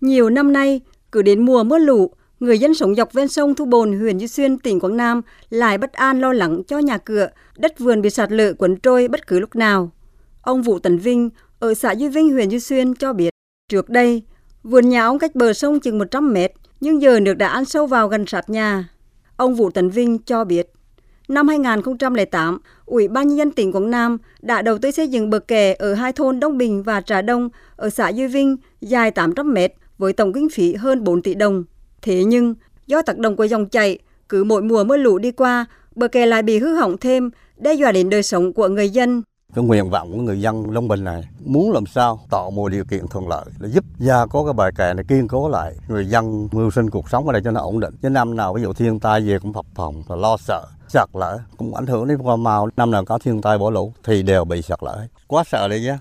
Nhiều năm nay, cứ đến mùa mưa lũ, người dân sống dọc ven sông Thu Bồn, huyện Duy Xuyên, tỉnh Quảng Nam lại bất an lo lắng cho nhà cửa, đất vườn bị sạt lở cuốn trôi bất cứ lúc nào. Ông Vũ Tấn Vinh ở xã Duy Vinh, huyện Duy Xuyên cho biết, trước đây, vườn nhà ông cách bờ sông chừng 100 mét, nhưng giờ nước đã ăn sâu vào gần sạt nhà. Ông Vũ Tấn Vinh cho biết, năm 2008, Ủy ban nhân dân tỉnh Quảng Nam đã đầu tư xây dựng bờ kè ở hai thôn Đông Bình và Trà Đông ở xã Duy Vinh dài 800 mét với tổng kinh phí hơn 4 tỷ đồng. Thế nhưng, do tác động của dòng chảy, cứ mỗi mùa mưa lũ đi qua, bờ kè lại bị hư hỏng thêm, đe dọa đến đời sống của người dân. Cái nguyện vọng của người dân Long Bình này muốn làm sao tạo mọi điều kiện thuận lợi để giúp gia có cái bờ kè này kiên cố lại người dân mưu sinh cuộc sống ở đây cho nó ổn định. Chứ năm nào ví dụ thiên tai về cũng phập phòng và lo sợ sạt lở cũng ảnh hưởng đến hoa màu năm nào có thiên tai bão lũ thì đều bị sạt lở quá sợ đấy chứ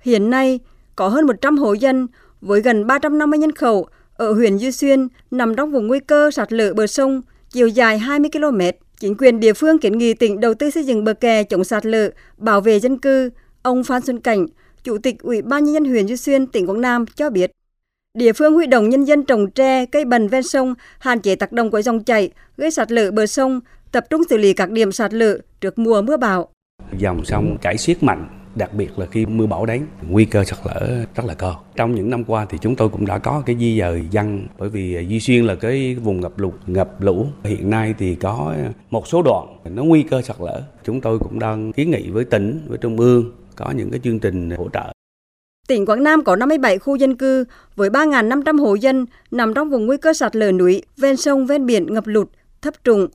hiện nay có hơn 100 hộ dân với gần 350 nhân khẩu ở huyện Duy Xuyên nằm trong vùng nguy cơ sạt lở bờ sông chiều dài 20 km. Chính quyền địa phương kiến nghị tỉnh đầu tư xây dựng bờ kè chống sạt lở, bảo vệ dân cư. Ông Phan Xuân Cảnh, Chủ tịch Ủy ban nhân dân huyện Duy Xuyên, tỉnh Quảng Nam cho biết, địa phương huy động nhân dân trồng tre, cây bần ven sông, hạn chế tác động của dòng chảy, gây sạt lở bờ sông, tập trung xử lý các điểm sạt lở trước mùa mưa bão. Dòng sông chảy xiết mạnh, đặc biệt là khi mưa bão đến, nguy cơ sạt lở rất là cao. Trong những năm qua thì chúng tôi cũng đã có cái di dời dân bởi vì Duy Xuyên là cái vùng ngập lụt, ngập lũ. Hiện nay thì có một số đoạn nó nguy cơ sạt lở. Chúng tôi cũng đang kiến nghị với tỉnh, với trung ương có những cái chương trình hỗ trợ. Tỉnh Quảng Nam có 57 khu dân cư với 3.500 hộ dân nằm trong vùng nguy cơ sạt lở núi, ven sông, ven biển ngập lụt, thấp trũng,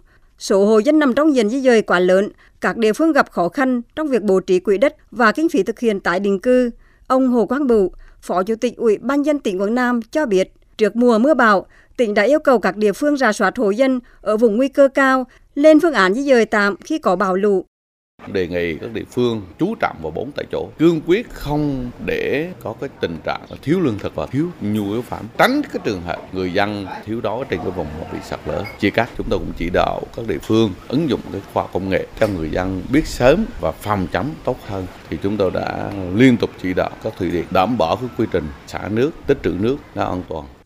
Số hộ dân nằm trong diện di dời quá lớn, các địa phương gặp khó khăn trong việc bố trí quỹ đất và kinh phí thực hiện tái định cư. Ông Hồ Quang Bửu, Phó Chủ tịch Ủy ban dân tỉnh Quảng Nam cho biết, trước mùa mưa bão, tỉnh đã yêu cầu các địa phương ra soát hộ dân ở vùng nguy cơ cao, lên phương án di dời tạm khi có bão lũ đề nghị các địa phương chú trọng vào bốn tại chỗ. Cương quyết không để có cái tình trạng thiếu lương thực và thiếu nhu yếu phẩm. Tránh cái trường hợp người dân thiếu đói trên cái vùng bị sạt lở. Chia cắt, chúng tôi cũng chỉ đạo các địa phương ứng dụng cái khoa công nghệ cho người dân biết sớm và phòng chống tốt hơn. Thì chúng tôi đã liên tục chỉ đạo các thủy điện đảm bảo cái quy trình xả nước, tích trữ nước nó an toàn.